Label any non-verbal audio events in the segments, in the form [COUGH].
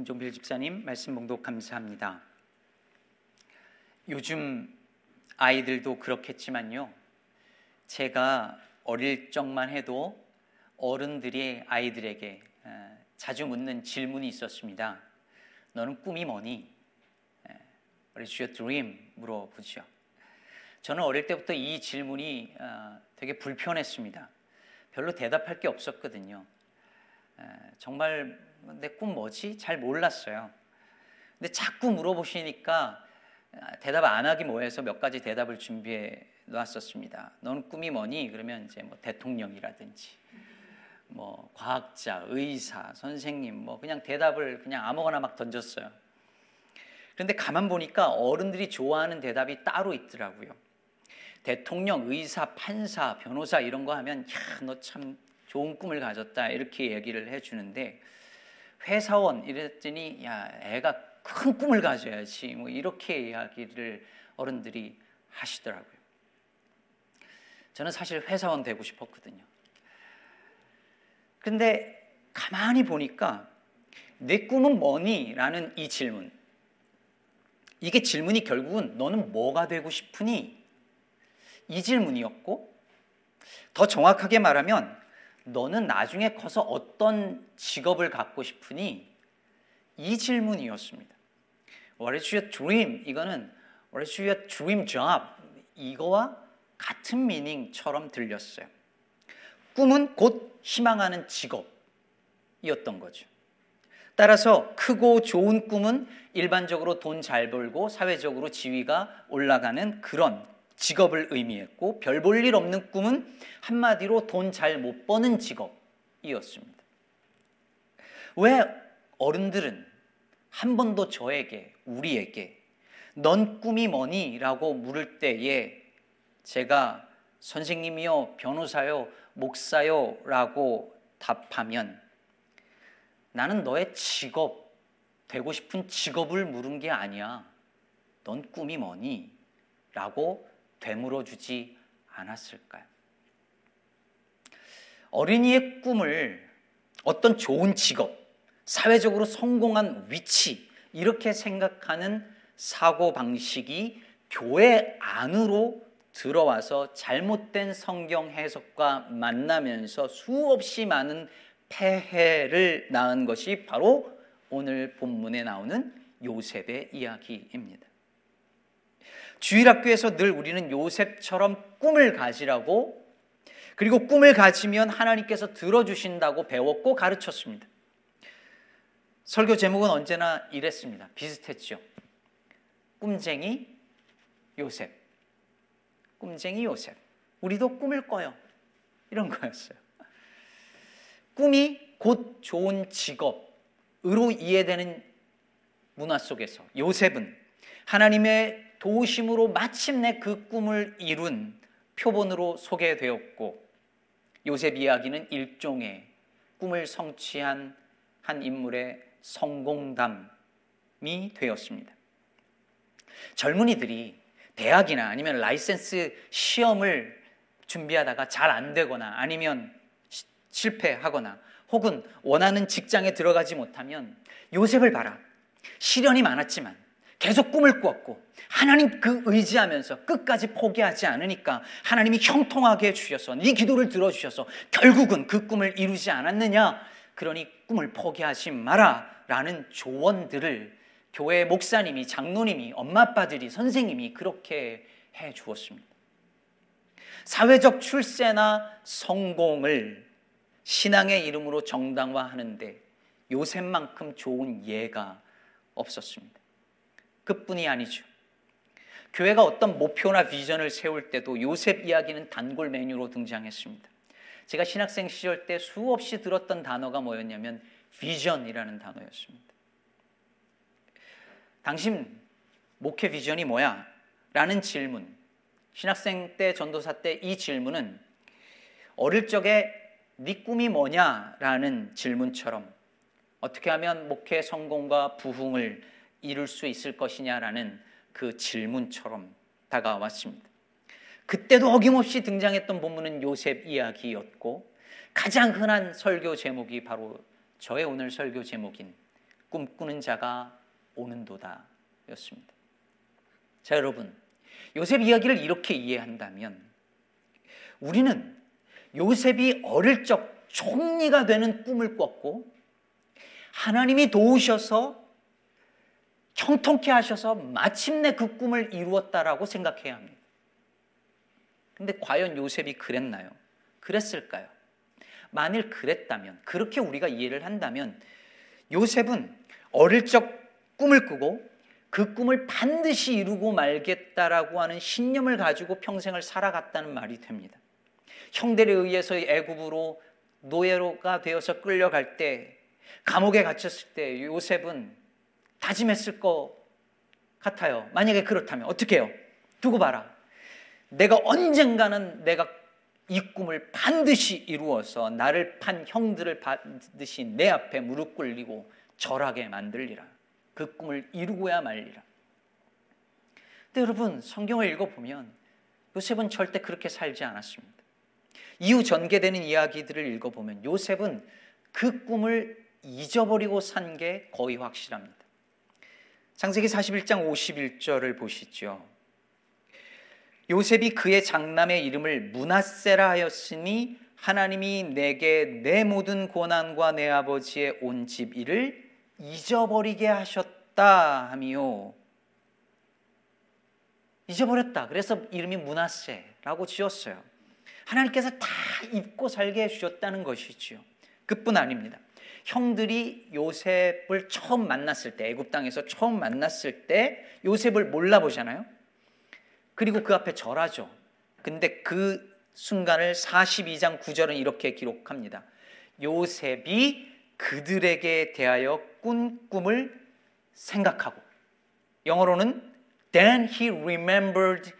김종필 집사님 말씀 봉독 감사합니다. 요즘 아이들도 그렇겠지만요. 제가 어릴 적만 해도 어른들이 아이들에게 자주 묻는 질문이 있었습니다. 너는 꿈이 뭐니? What is your dream? 물어보죠. 저는 어릴 때부터 이 질문이 어, 되게 불편했습니다. 별로 대답할 게 없었거든요. 정말 내 꿈 뭐지? 잘 몰랐어요. 근데 자꾸 물어보시니까 아, 대답 안 하기 뭐해서 몇 가지 대답을 준비해 놨었습니다. 너는 꿈이 뭐니? 그러면 이제 뭐 대통령이라든지 뭐 과학자, 의사, 선생님 뭐 그냥 대답을 그냥 아무거나 막 던졌어요. 그런데 가만 보니까 어른들이 좋아하는 대답이 따로 있더라고요. 대통령, 의사, 판사, 변호사 이런 거 하면 야, 너 참 좋은 꿈을 가졌다 이렇게 얘기를 해 주는데 회사원 이랬더니 야, 애가 큰 꿈을 가져야지 뭐 이렇게 이야기를 어른들이 하시더라고요. 저는 사실 회사원 되고 싶었거든요. 근데 가만히 보니까 내 꿈은 뭐니? 라는 이 질문. 이게 질문이 결국은 너는 뭐가 되고 싶으니? 이 질문이었고, 더 정확하게 말하면 너는 나중에 커서 어떤 직업을 갖고 싶으니? 이 질문이었습니다. What is your dream? 이거는 What is your dream job? 이거와 같은 미닝처럼 들렸어요. 꿈은 곧 희망하는 직업이었던 거죠. 따라서 크고 좋은 꿈은 일반적으로 돈 잘 벌고 사회적으로 지위가 올라가는 그런 직업을 의미했고 별 볼 일 없는 꿈은 한마디로 돈 잘 못 버는 직업이었습니다. 왜 어른들은 한 번도 저에게 우리에게 넌 꿈이 뭐니? 라고 물을 때에 제가 선생님이요, 변호사요, 목사요 라고 답하면 나는 너의 직업, 되고 싶은 직업을 물은 게 아니야. 넌 꿈이 뭐니? 라고 되물어 주지 않았을까요? 어린이의 꿈을 어떤 좋은 직업, 사회적으로 성공한 위치, 이렇게 생각하는 사고 방식이 교회 안으로 들어와서 잘못된 성경 해석과 만나면서 수없이 많은 폐해를 낳은 것이 바로 오늘 본문에 나오는 요셉의 이야기입니다. 주일학교에서 늘 우리는 요셉처럼 꿈을 가지라고 그리고 꿈을 가지면 하나님께서 들어주신다고 배웠고 가르쳤습니다. 설교 제목은 언제나 이랬습니다. 비슷했죠. 꿈쟁이 요셉. 꿈쟁이 요셉. 우리도 꿈을 꿔요. 이런 거였어요. 꿈이 곧 좋은 직업으로 이해되는 문화 속에서 요셉은 하나님의 도우심으로 마침내 그 꿈을 이룬 표본으로 소개되었고 요셉 이야기는 일종의 꿈을 성취한 한 인물의 성공담이 되었습니다. 젊은이들이 대학이나 아니면 라이센스 시험을 준비하다가 잘 안 되거나 아니면 시, 실패하거나 혹은 원하는 직장에 들어가지 못하면 요셉을 봐라. 시련이 많았지만 계속 꿈을 꾸었고 하나님 그 의지하면서 끝까지 포기하지 않으니까 하나님이 형통하게 해주셔서 네 기도를 들어주셔서 결국은 그 꿈을 이루지 않았느냐 그러니 꿈을 포기하지 마라 라는 조언들을 교회 목사님이, 장로님이, 엄마 아빠들이, 선생님이 그렇게 해 주었습니다. 사회적 출세나 성공을 신앙의 이름으로 정당화하는데 요셉만큼 좋은 예가 없었습니다. 그뿐이 아니죠. 교회가 어떤 목표나 비전을 세울 때도 요셉 이야기는 단골 메뉴로 등장했습니다. 제가 신학생 시절 때 수없이 들었던 단어가 뭐였냐면 비전이라는 단어였습니다. 당신 목회 비전이 뭐야? 라는 질문. 신학생 때 전도사 때 이 질문은 어릴 적에 네 꿈이 뭐냐라는 질문처럼 어떻게 하면 목회 성공과 부흥을 이룰 수 있을 것이냐라는 그 질문처럼 다가왔습니다. 그때도 어김없이 등장했던 본문은 요셉 이야기였고 가장 흔한 설교 제목이 바로 저의 오늘 설교 제목인 꿈꾸는 자가 오는도다 였습니다. 자, 여러분. 요셉 이야기를 이렇게 이해한다면 우리는 요셉이 어릴 적 총리가 되는 꿈을 꿨고 하나님이 도우셔서 형통케 하셔서 마침내 그 꿈을 이루었다라고 생각해야 합니다. 근데 과연 요셉이 그랬나요? 그랬을까요? 만일 그랬다면, 그렇게 우리가 이해를 한다면 요셉은 어릴 적 꿈을 꾸고 그 꿈을 반드시 이루고 말겠다라고 하는 신념을 가지고 평생을 살아갔다는 말이 됩니다. 형들에 의해서 애굽으로 노예로가 되어서 끌려갈 때 감옥에 갇혔을 때 요셉은 다짐했을 것 같아요. 만약에 그렇다면 어떻게 해요? 두고 봐라. 내가 언젠가는 내가 이 꿈을 반드시 이루어서 나를 판 형들을 반드시 내 앞에 무릎 꿇리고 절하게 만들리라. 그 꿈을 이루고야 말리라. 근데 여러분 성경을 읽어보면 요셉은 절대 그렇게 살지 않았습니다. 이후 전개되는 이야기들을 읽어보면 요셉은 그 꿈을 잊어버리고 산 게 거의 확실합니다. 창세기 41장 51절을 보시죠. 요셉이 그의 장남의 이름을 문하세라 하였으니 하나님이 내게 내 모든 고난과 내 아버지의 온 집 일을 잊어버리게 하셨다 하미요. 잊어버렸다. 그래서 이름이 문하세라고 지었어요. 하나님께서 다 잊고 살게 해주셨다는 것이지요. 그뿐 아닙니다. 형들이 요셉을 처음 만났을 때, 애굽 땅에서 처음 만났을 때 요셉을 몰라보잖아요. 그리고 그 앞에 절하죠. 근데 그 순간을 42장 9절은 이렇게 기록합니다. 요셉이 그들에게 대하여 꾼 꿈을 생각하고 영어로는 then he remembered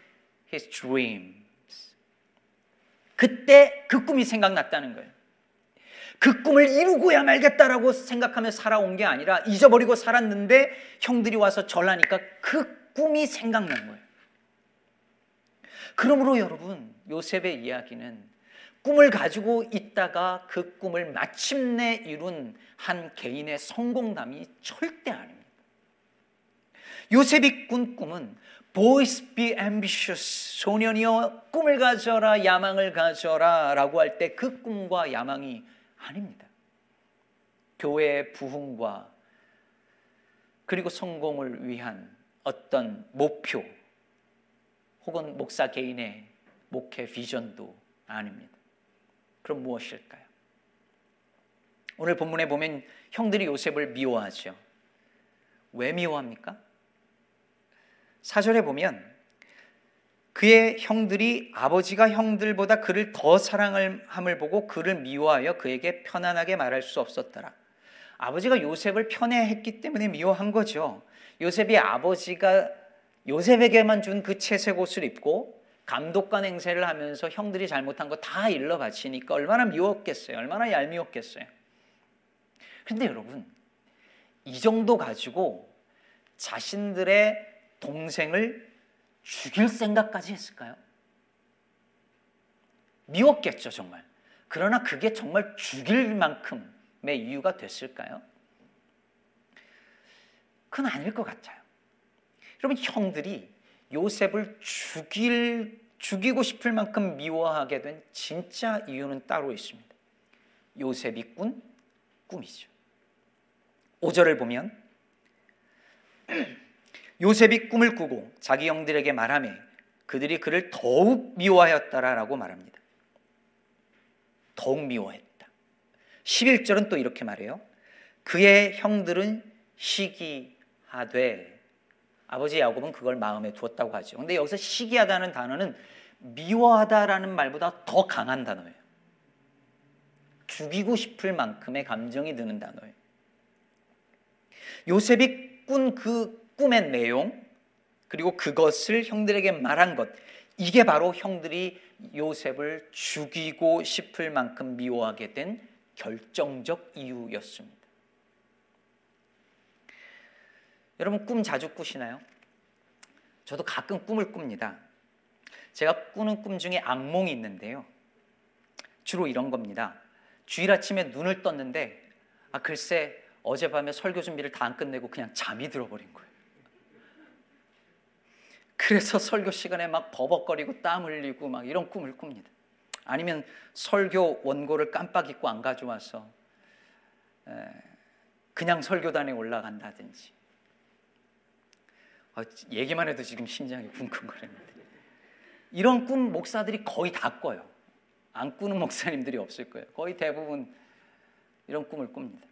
his dreams. 그때 그 꿈이 생각났다는 거예요. 그 꿈을 이루고야 말겠다라고 생각하며 살아온 게 아니라 잊어버리고 살았는데 형들이 와서 절하니까 그 꿈이 생각난 거예요. 그러므로 여러분, 요셉의 이야기는 꿈을 가지고 있다가 그 꿈을 마침내 이룬 한 개인의 성공담이 절대 아닙니다. 요셉이 꾼 꿈은 Boys be ambitious. 소년이여 꿈을 가져라, 야망을 가져라 라고 할 때 그 꿈과 야망이 아닙니다. 교회의 부흥과 그리고 성공을 위한 어떤 목표 혹은 목사 개인의 목회 비전도 아닙니다. 그럼 무엇일까요? 오늘 본문에 보면 형들이 요셉을 미워하죠. 왜 미워합니까? 사절에 보면 그의 형들이 아버지가 형들보다 그를 더 사랑함을 보고 그를 미워하여 그에게 편안하게 말할 수 없었더라. 아버지가 요셉을 편애했기 때문에 미워한 거죠. 요셉이 아버지가 요셉에게만 준 그 채색 옷을 입고 감독관 행세를 하면서 형들이 잘못한 거 다 일러 바치니까 얼마나 미웠겠어요. 얼마나 얄미웠겠어요. 근데 여러분, 이 정도 가지고 자신들의 동생을 죽일 생각까지 했을까요? 미웠겠죠, 정말. 그러나 그게 정말 죽일 만큼의 이유가 됐을까요? 그건 아닐 것 같아요. 여러분, 형들이 요셉을 죽일, 죽이고 싶을 만큼 미워하게 된 진짜 이유는 따로 있습니다. 요셉이 꾼 꿈이죠. 5절을 보면 요셉이 꿈을 꾸고 자기 형들에게 말하며 그들이 그를 더욱 미워하였다라고 말합니다. 더욱 미워했다. 11절은 또 이렇게 말해요. 그의 형들은 시기하되 아버지 야곱은 그걸 마음에 두었다고 하죠. 근데 여기서 시기하다는 단어는 미워하다라는 말보다 더 강한 단어예요. 죽이고 싶을 만큼의 감정이 드는 단어예요. 요셉이 꾼그 꿈의 내용 그리고 그것을 형들에게 말한 것 이게 바로 형들이 요셉을 죽이고 싶을 만큼 미워하게 된 결정적 이유였습니다. 여러분 꿈 자주 꾸시나요? 저도 가끔 꿈을 꿉니다. 제가 꾸는 꿈 중에 악몽이 있는데요. 주로 이런 겁니다. 주일 아침에 눈을 떴는데 아 글쎄 어젯밤에 설교 준비를 다 안 끝내고 그냥 잠이 들어버린 거예요. 그래서 설교 시간에 막 버벅거리고 땀 흘리고 막 이런 꿈을 꿉니다. 아니면 설교 원고를 깜빡 잊고 안 가져와서 그냥 설교단에 올라간다든지 아, 얘기만 해도 지금 심장이 쿵쿵거립니다. 이런 꿈 목사들이 거의 다 꿔요. 안 꾸는 목사님들이 없을 거예요. 거의 대부분 이런 꿈을 꿉니다.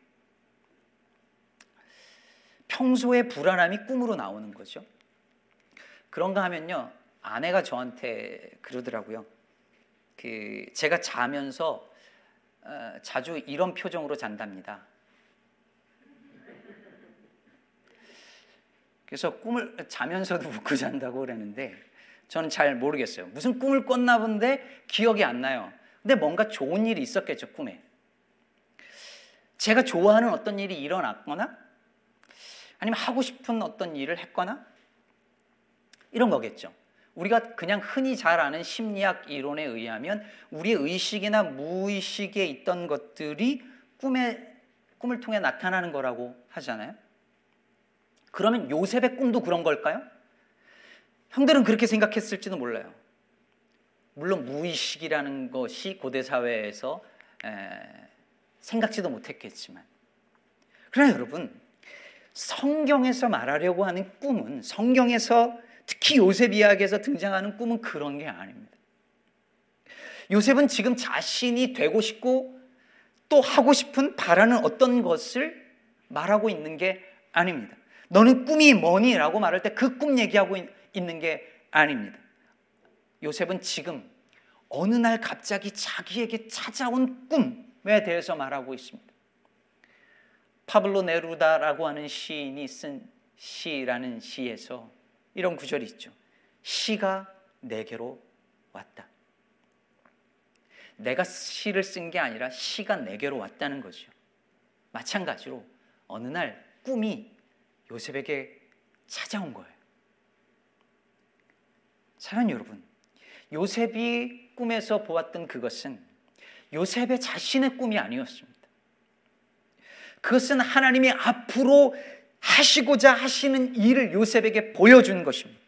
평소에 불안함이 꿈으로 나오는 거죠. 그런가 하면요. 아내가 저한테 그러더라고요. 그 제가 자면서 어, 자주 이런 표정으로 잔답니다. 그래서 꿈을 자면서도 [LAUGHS] 웃고 잔다고 그러는데 저는 잘 모르겠어요. 무슨 꿈을 꿨나 본데 기억이 안 나요. 근데 뭔가 좋은 일이 있었겠죠, 꿈에. 제가 좋아하는 어떤 일이 일어났거나 아니면 하고 싶은 어떤 일을 했거나 이런 거겠죠. 우리가 그냥 흔히 잘 아는 심리학 이론에 의하면 우리 의식이나 무의식에 있던 것들이 꿈에 꿈을 통해 나타나는 거라고 하잖아요. 그러면 요셉의 꿈도 그런 걸까요? 형들은 그렇게 생각했을지도 몰라요. 물론 무의식이라는 것이 고대 사회에서 생각지도 못했겠지만 그러나 여러분 성경에서 말하려고 하는 꿈은 성경에서 특히 요셉 이야기에서 등장하는 꿈은 그런 게 아닙니다. 요셉은 지금 자신이 되고 싶고 또 하고 싶은 바라는 어떤 것을 말하고 있는 게 아닙니다. 너는 꿈이 뭐니? 라고 말할 때 그 꿈 얘기하고 있는 게 아닙니다. 요셉은 지금 어느 날 갑자기 자기에게 찾아온 꿈에 대해서 말하고 있습니다. 파블로 네루다라고 하는 시인이 쓴 시라는 시에서 이런 구절이 있죠. 시가 내게로 왔다. 내가 시를 쓴 게 아니라 시가 내게로 왔다는 거죠. 마찬가지로 어느 날 꿈이 요셉에게 찾아온 거예요. 사랑 여러분, 요셉이 꿈에서 보았던 그것은 요셉의 자신의 꿈이 아니었습니다. 그것은 하나님이 앞으로 하시고자 하시는 일을 요셉에게 보여준 것입니다.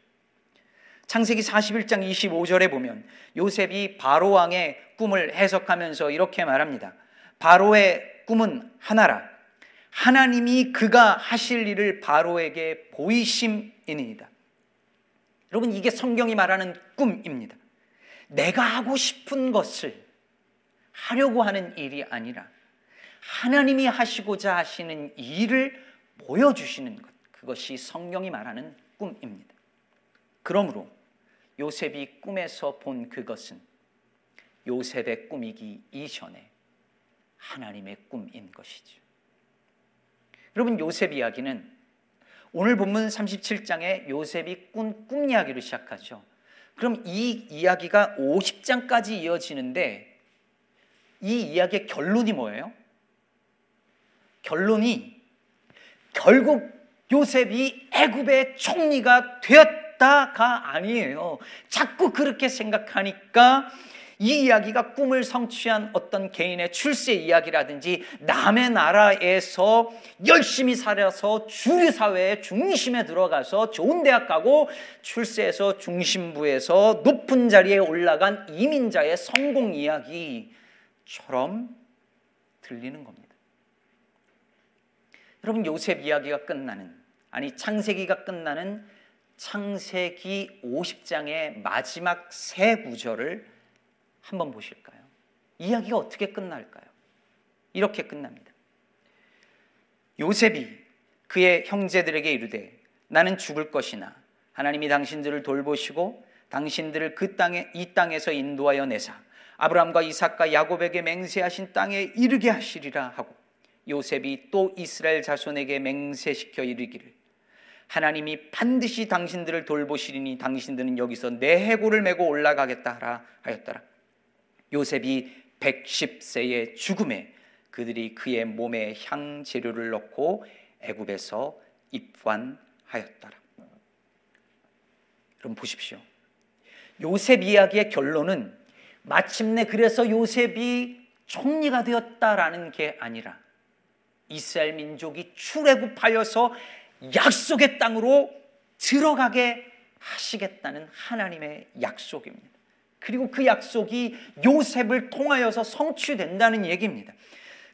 창세기 41장 25절에 보면 요셉이 바로 왕의 꿈을 해석하면서 이렇게 말합니다. 바로의 꿈은 하나라. 하나님이 그가 하실 일을 바로에게 보이심이니이다. 여러분 이게 성경이 말하는 꿈입니다. 내가 하고 싶은 것을 하려고 하는 일이 아니라 하나님이 하시고자 하시는 일을 보여주시는 것. 그것이 성경이 말하는 꿈입니다. 그러므로 요셉이 꿈에서 본 그것은 요셉의 꿈이기 이전에 하나님의 꿈인 것이죠. 여러분 요셉 이야기는 오늘 본문 37장에 요셉이 꾼 꿈 이야기로 시작하죠. 그럼 이 이야기가 50장까지 이어지는데 이 이야기의 결론이 뭐예요? 결론이 결국 요셉이 애굽의 총리가 되었다가 아니에요. 자꾸 그렇게 생각하니까 이 이야기가 꿈을 성취한 어떤 개인의 출세 이야기라든지 남의 나라에서 열심히 살아서 주류 사회의 중심에 들어가서 좋은 대학 가고 출세해서 중심부에서 높은 자리에 올라간 이민자의 성공 이야기처럼 들리는 겁니다. 여러분 요셉 이야기가 끝나는 아니 창세기가 끝나는 창세기 50장의 마지막 세 구절을 한번 보실까요? 이야기가 어떻게 끝날까요? 이렇게 끝납니다. 요셉이 그의 형제들에게 이르되 나는 죽을 것이나 하나님이 당신들을 돌보시고 당신들을 그 땅에 이 땅에서 인도하여 내사 아브라함과 이삭과 야곱에게 맹세하신 땅에 이르게 하시리라 하고 요셉이 또 이스라엘 자손에게 맹세시켜 이르기를 하나님이 반드시 당신들을 돌보시리니 당신들은 여기서 내 해골을 메고 올라가겠다 하라 하였더라. 요셉이 110세의 죽음에 그들이 그의 몸에 향 재료를 넣고 애굽에서 입관하였더라. 여러분 보십시오. 요셉 이야기의 결론은 마침내 그래서 요셉이 총리가 되었다라는 게 아니라 이스라엘 민족이 출애굽하여서 약속의 땅으로 들어가게 하시겠다는 하나님의 약속입니다. 그리고 그 약속이 요셉을 통하여서 성취된다는 얘기입니다.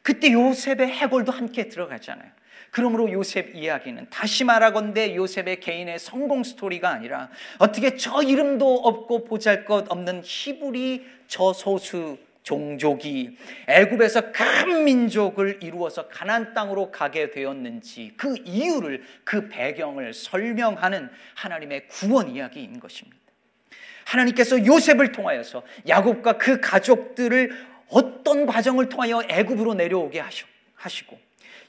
그때 요셉의 해골도 함께 들어가잖아요. 그러므로 요셉 이야기는 다시 말하건대 요셉의 개인의 성공 스토리가 아니라 어떻게 저 이름도 없고 보잘 것 없는 히브리 저소수 종족이 애굽에서 큰 민족을 이루어서 가나안 땅으로 가게 되었는지 그 이유를 그 배경을 설명하는 하나님의 구원 이야기인 것입니다. 하나님께서 요셉을 통하여서 야곱과 그 가족들을 어떤 과정을 통하여 애굽으로 내려오게 하시고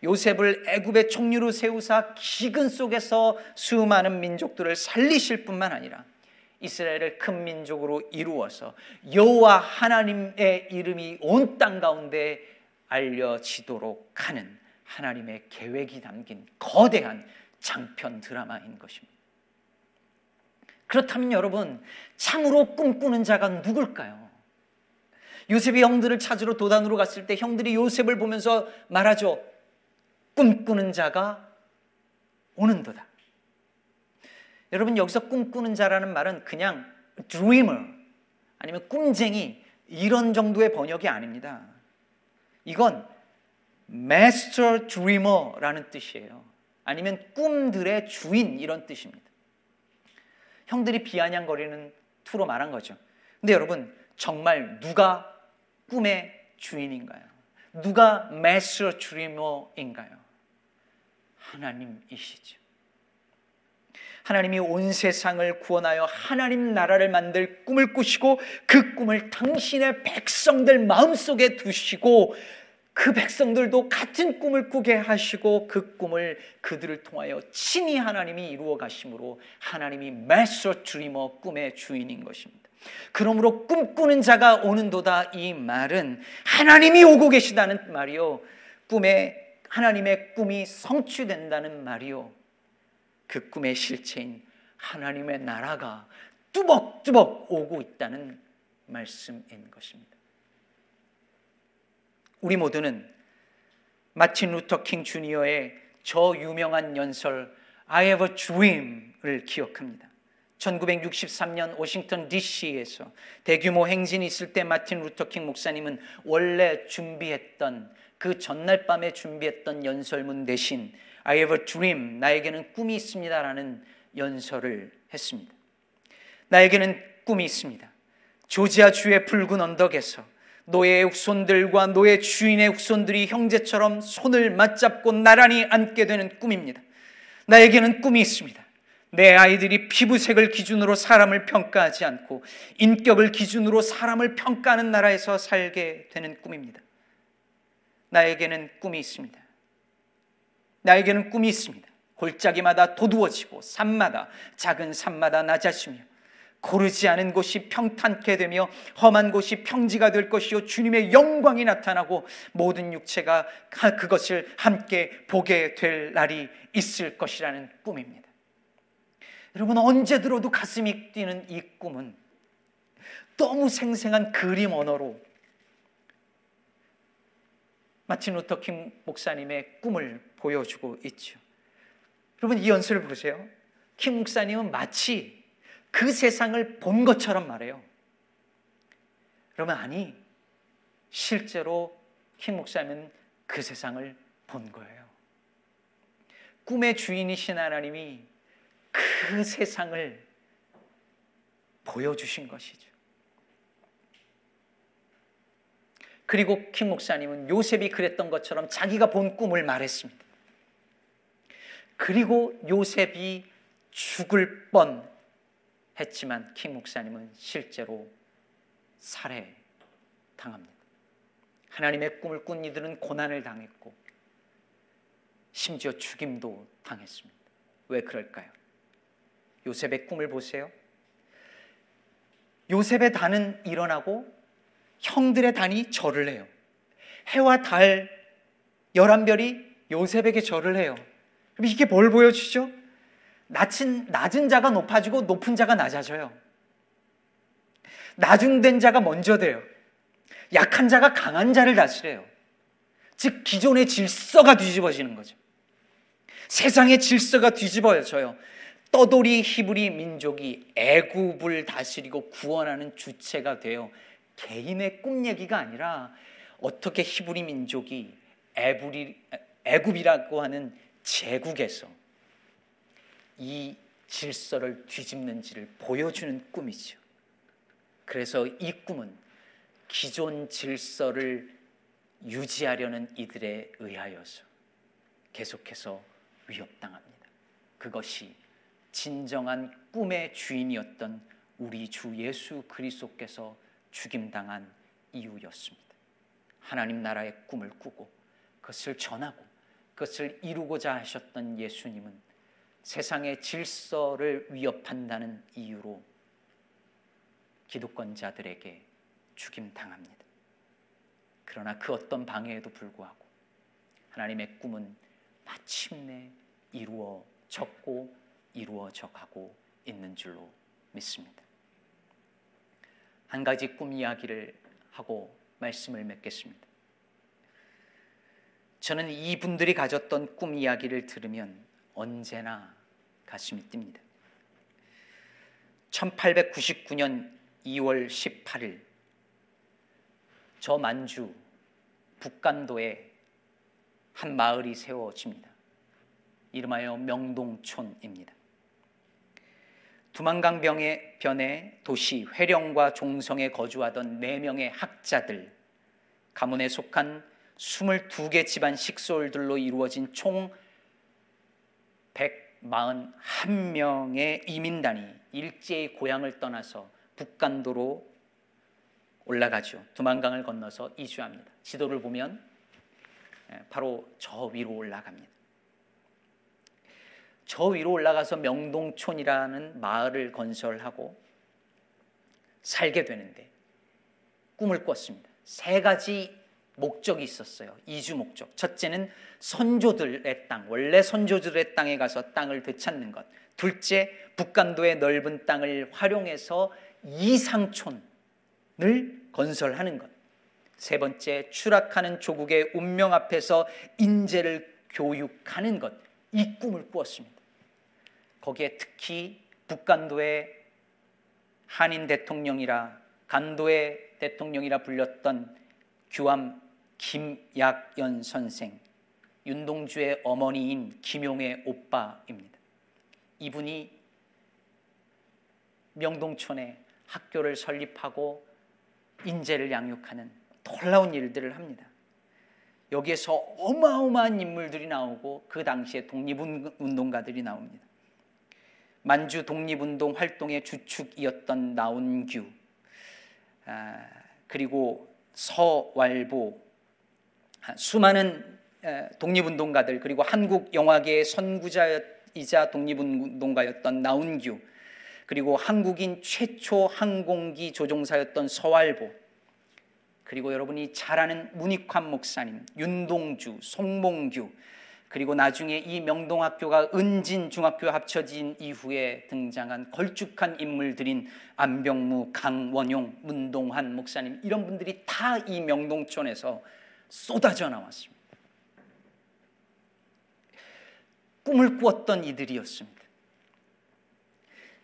요셉을 애굽의 총리로 세우사 기근 속에서 수많은 민족들을 살리실 뿐만 아니라 이스라엘을 큰 민족으로 이루어서 여호와 하나님의 이름이 온 땅 가운데 알려지도록 하는 하나님의 계획이 담긴 거대한 장편 드라마인 것입니다. 그렇다면 여러분, 참으로 꿈꾸는 자가 누굴까요? 요셉이 형들을 찾으러 도단으로 갔을 때 형들이 요셉을 보면서 말하죠. 꿈꾸는 자가 오는도다. 여러분 여기서 꿈꾸는 자라는 말은 그냥 dreamer 아니면 꿈쟁이 이런 정도의 번역이 아닙니다. 이건 master dreamer라는 뜻이에요. 아니면 꿈들의 주인 이런 뜻입니다. 형들이 비아냥거리는 투로 말한 거죠. 근데 여러분 정말 누가 꿈의 주인인가요? 누가 master dreamer인가요? 하나님이시죠. 하나님이 온 세상을 구원하여 하나님 나라를 만들 꿈을 꾸시고 그 꿈을 당신의 백성들 마음속에 두시고 그 백성들도 같은 꿈을 꾸게 하시고 그 꿈을 그들을 통하여 친히 하나님이 이루어 가심으로 하나님이 메서 드리머 꿈의 주인인 것입니다. 그러므로 꿈꾸는 자가 오는도다 이 말은 하나님이 오고 계시다는 말이요. 꿈에 하나님의 꿈이 성취된다는 말이요. 그 꿈의 실체인 하나님의 나라가 뚜벅뚜벅 오고 있다는 말씀인 것입니다. 우리 모두는 마틴 루터 킹 주니어의 저 유명한 연설 I have a dream을 기억합니다. 1963년 워싱턴 DC에서 대규모 행진이 있을 때 마틴 루터 킹 목사님은 원래 준비했던 그 전날 밤에 준비했던 연설문 대신 I have a dream. 나에게는 꿈이 있습니다라는 연설을 했습니다. 나에게는 꿈이 있습니다. 조지아 주의 붉은 언덕에서 노예의 후손들과 노예 주인의 후손들이 형제처럼 손을 맞잡고 나란히 앉게 되는 꿈입니다. 나에게는 꿈이 있습니다. 내 아이들이 피부색을 기준으로 사람을 평가하지 않고 인격을 기준으로 사람을 평가하는 나라에서 살게 되는 꿈입니다. 나에게는 꿈이 있습니다. 나에게는 꿈이 있습니다. 골짜기마다 도두어지고 산마다 작은 산마다 낮아지며 고르지 않은 곳이 평탄케 되며 험한 곳이 평지가 될 것이요 주님의 영광이 나타나고 모든 육체가 그것을 함께 보게 될 날이 있을 것이라는 꿈입니다. 여러분 언제 들어도 가슴이 뛰는 이 꿈은 너무 생생한 그림 언어로 마틴 루터킹 목사님의 꿈을 보여주고 있죠. 여러분 이 연설을 보세요. 킹 목사님은 마치 그 세상을 본 것처럼 말해요. 그러면 아니 실제로 킹 목사님은 그 세상을 본 거예요. 꿈의 주인이신 하나님이 그 세상을 보여주신 것이죠. 그리고 킹 목사님은 요셉이 그랬던 것처럼 자기가 본 꿈을 말했습니다. 그리고 요셉이 죽을 뻔 했지만 킹 목사님은 실제로 살해 당합니다. 하나님의 꿈을 꾼 이들은 고난을 당했고 심지어 죽임도 당했습니다. 왜 그럴까요? 요셉의 꿈을 보세요. 요셉의 단은 일어나고 형들의 단이 절을 해요. 해와 달, 열한 별이 요셉에게 절을 해요. 그럼 이게 뭘 보여주죠? 낮은, 낮은 자가 높아지고 높은 자가 낮아져요. 나중된 자가 먼저 돼요. 약한 자가 강한 자를 다스려요. 즉 기존의 질서가 뒤집어지는 거죠. 세상의 질서가 뒤집어져요. 떠돌이 히브리 민족이 애굽을 다스리고 구원하는 주체가 되어 개인의 꿈 얘기가 아니라 어떻게 히브리 민족이 애굽이, 애굽이라고 하는 제국에서 이 질서를 뒤집는지를 보여주는 꿈이죠. 그래서 이 꿈은 기존 질서를 유지하려는 이들에 의하여서 계속해서 위협당합니다. 그것이 진정한 꿈의 주인이었던 우리 주 예수 그리스도께서 죽임당한 이유였습니다. 하나님 나라의 꿈을 꾸고 그것을 전하고 그것을 이루고자 하셨던 예수님은 세상의 질서를 위협한다는 이유로 기독권자들에게 죽임당합니다. 그러나 그 어떤 방해에도 불구하고 하나님의 꿈은 마침내 이루어졌고 이루어져 가고 있는 줄로 믿습니다. 한 가지 꿈 이야기를 하고 말씀을 맺겠습니다. 저는 이분들이 가졌던 꿈 이야기를 들으면 언제나 가슴이 뜁니다. 1899년 2월 18일 저 만주 북간도에 한 마을이 세워집니다. 이름하여 명동촌입니다. 두만강병의 변에 도시 회령과 종성에 거주하던 4명의 학자들 가문에 속한 22개 집안 식솔들로 이루어진 총 141명의 이민단이 일제히 고향을 떠나서 북간도로 올라가죠. 두만강을 건너서 이주합니다. 지도를 보면 예, 바로 저 위로 올라갑니다. 저 위로 올라가서 명동촌이라는 마을을 건설하고 살게 되는데 꿈을 꿨습니다. 세 가지 목적이 있었어요. 이주 목적. 첫째는 선조들의 땅, 원래 선조들의 땅에 가서 땅을 되찾는 것. 둘째, 북간도의 넓은 땅을 활용해서 이상촌을 건설하는 것. 세 번째, 추락하는 조국의 운명 앞에서 인재를 교육하는 것. 이 꿈을 꾸었습니다. 거기에 특히 북간도의 한인 대통령이라 간도의 대통령이라 불렸던 규암 김약연 선생, 윤동주의 어머니인 김용의 오빠입니다. 이분이 명동촌에 학교를 설립하고 인재를 양육하는 놀라운 일들을 합니다. 여기에서 어마어마한 인물들이 나오고 그 당시에 독립운동가들이 나옵니다. 만주 독립운동 활동의 주축이었던 나온규, 아, 그리고 서왈보, 아, 수많은 독립운동가들 그리고 한국 영화계의 선구자이자 독립운동가였던 나운규. 그리고 한국인 최초 항공기 조종사였던 서왈보. 그리고 여러분이 잘 아는 문익환 목사님 윤동주 송몽규 그리고 나중에 이 명동학교가 은진중학교 합쳐진 이후에 등장한 걸쭉한 인물들인 안병무, 강원용, 문동환 목사님 이런 분들이 다 이 명동촌에서 쏟아져 나왔습니다. 꿈을 꾸었던 이들이었습니다.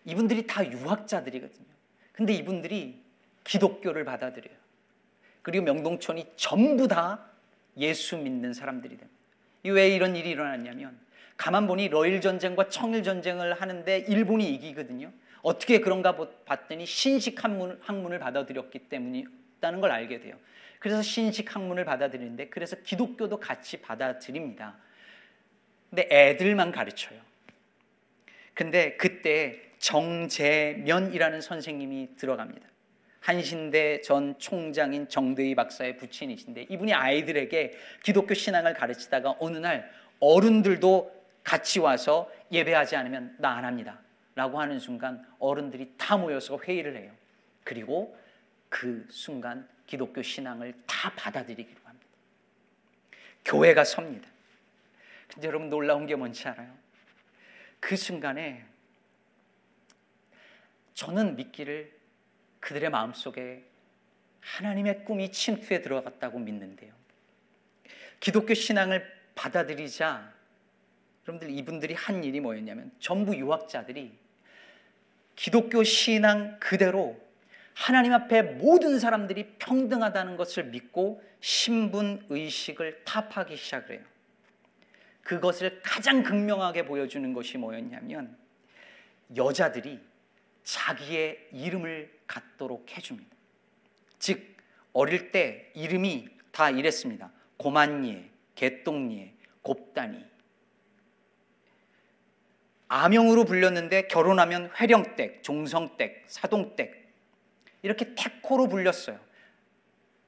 이분들이 다 유학자들이거든요. 근데 이분들이 기독교를 받아들여요. 그리고 명동촌이 전부 다 예수 믿는 사람들이 됩니다. 왜 이런 일이 일어났냐면 가만 보니 러일 전쟁과 청일 전쟁을 하는데 일본이 이기거든요. 어떻게 그런가 봤더니 신식 학문, 학문을 받아들였기 때문이다는 걸 알게 돼요. 그래서 신식 학문을 받아들이는데 그래서 기독교도 같이 받아들입니다. 근데 애들만 가르쳐요. 근데 그때 정재면이라는 선생님이 들어갑니다. 한신대 전 총장인 정대희 박사의 부친이신데 이분이 아이들에게 기독교 신앙을 가르치다가 어느 날 어른들도 같이 와서 예배하지 않으면 나 안 합니다. 라고 하는 순간 어른들이 다 모여서 회의를 해요. 그리고 그 순간 기독교 신앙을 다 받아들이기로 합니다. 교회가 섭니다. 근데 여러분 놀라운 게 뭔지 알아요? 그 순간에 저는 믿기를 그들의 마음속에 하나님의 꿈이 침투에 들어갔다고 믿는데요. 기독교 신앙을 받아들이자 여러분들 이분들이 한 일이 뭐였냐면 전부 유학자들이 기독교 신앙 그대로 하나님 앞에 모든 사람들이 평등하다는 것을 믿고 신분 의식을 타파하기 시작을 해요. 그것을 가장 극명하게 보여주는 것이 뭐였냐면 여자들이 자기의 이름을 갖도록 해줍니다. 즉 어릴 때 이름이 다 이랬습니다. 고만예, 개똥예, 곱다니. 아명으로 불렸는데 결혼하면 회령댁, 종성댁, 사동댁 이렇게 태코로 불렸어요.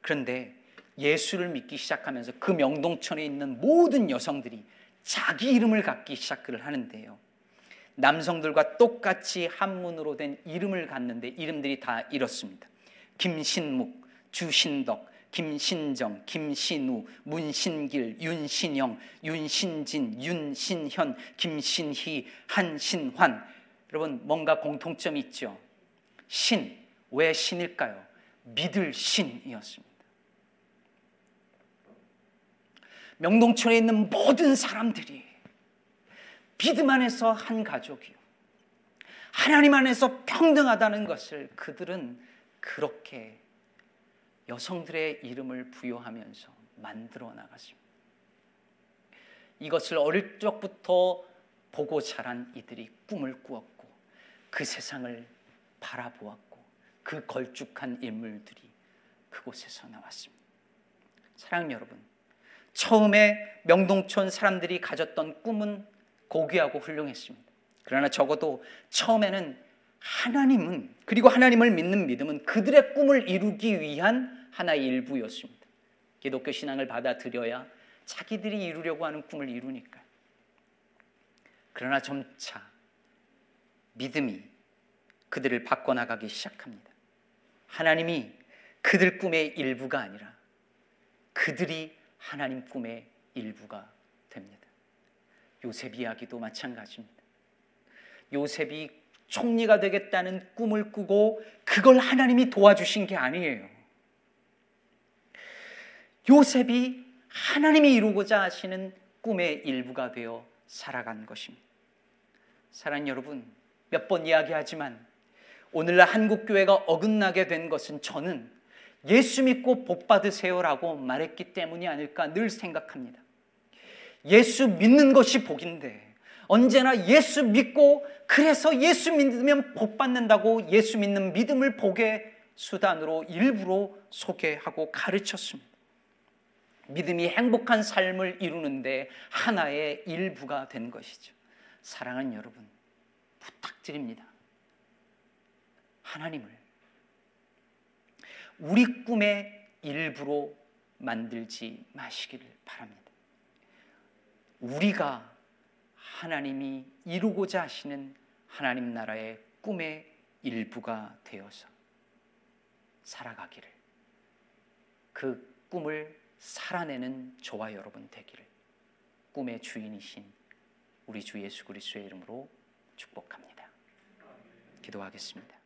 그런데 예수를 믿기 시작하면서 그 명동천에 있는 모든 여성들이 자기 이름을 갖기 시작을 하는데요. 남성들과 똑같이 한문으로 된 이름을 갖는데 이름들이 다 이렇습니다. 김신묵, 주신덕, 김신정, 김신우, 문신길, 윤신영, 윤신진, 윤신현, 김신희, 한신환. 여러분 뭔가 공통점이 있죠. 신, 왜 신일까요? 믿을 신이었습니다. 명동촌에 있는 모든 사람들이 믿음 안에서 한 가족이요. 하나님 안에서 평등하다는 것을 그들은 그렇게 여성들의 이름을 부여하면서 만들어 나갔습니다. 이것을 어릴 적부터 보고 자란 이들이 꿈을 꾸었고 그 세상을 바라보았고 그 걸쭉한 인물들이 그곳에서 나왔습니다. 사랑 여러분, 처음에 명동촌 사람들이 가졌던 꿈은 고귀하고 훌륭했습니다. 그러나 적어도 처음에는 하나님은 그리고 하나님을 믿는 믿음은 그들의 꿈을 이루기 위한 하나의 일부였습니다. 기독교 신앙을 받아들여야 자기들이 이루려고 하는 꿈을 이루니까. 그러나 점차 믿음이 그들을 바꿔나가기 시작합니다. 하나님이 그들 꿈의 일부가 아니라 그들이 하나님 꿈의 일부가. 요셉 이야기도 마찬가지입니다. 요셉이 총리가 되겠다는 꿈을 꾸고 그걸 하나님이 도와주신 게 아니에요. 요셉이 하나님이 이루고자 하시는 꿈의 일부가 되어 살아간 것입니다. 사랑 여러분, 몇 번 이야기하지만 오늘날 한국 교회가 어긋나게 된 것은 저는 예수 믿고 복 받으세요라고 말했기 때문이 아닐까 늘 생각합니다. 예수 믿는 것이 복인데 언제나 예수 믿고 그래서 예수 믿으면 복 받는다고 예수 믿는 믿음을 복의 수단으로 일부러 소개하고 가르쳤습니다. 믿음이 행복한 삶을 이루는데 하나의 일부가 된 것이죠. 사랑하는 여러분, 부탁드립니다. 하나님을 우리 꿈의 일부로 만들지 마시기를 바랍니다. 우리가 하나님이 이루고자 하시는 하나님 나라의 꿈의 일부가 되어서 살아가기를 그 꿈을 살아내는 저와 여러분 되기를 꿈의 주인이신 우리 주 예수 그리스도의 이름으로 축복합니다. 기도하겠습니다.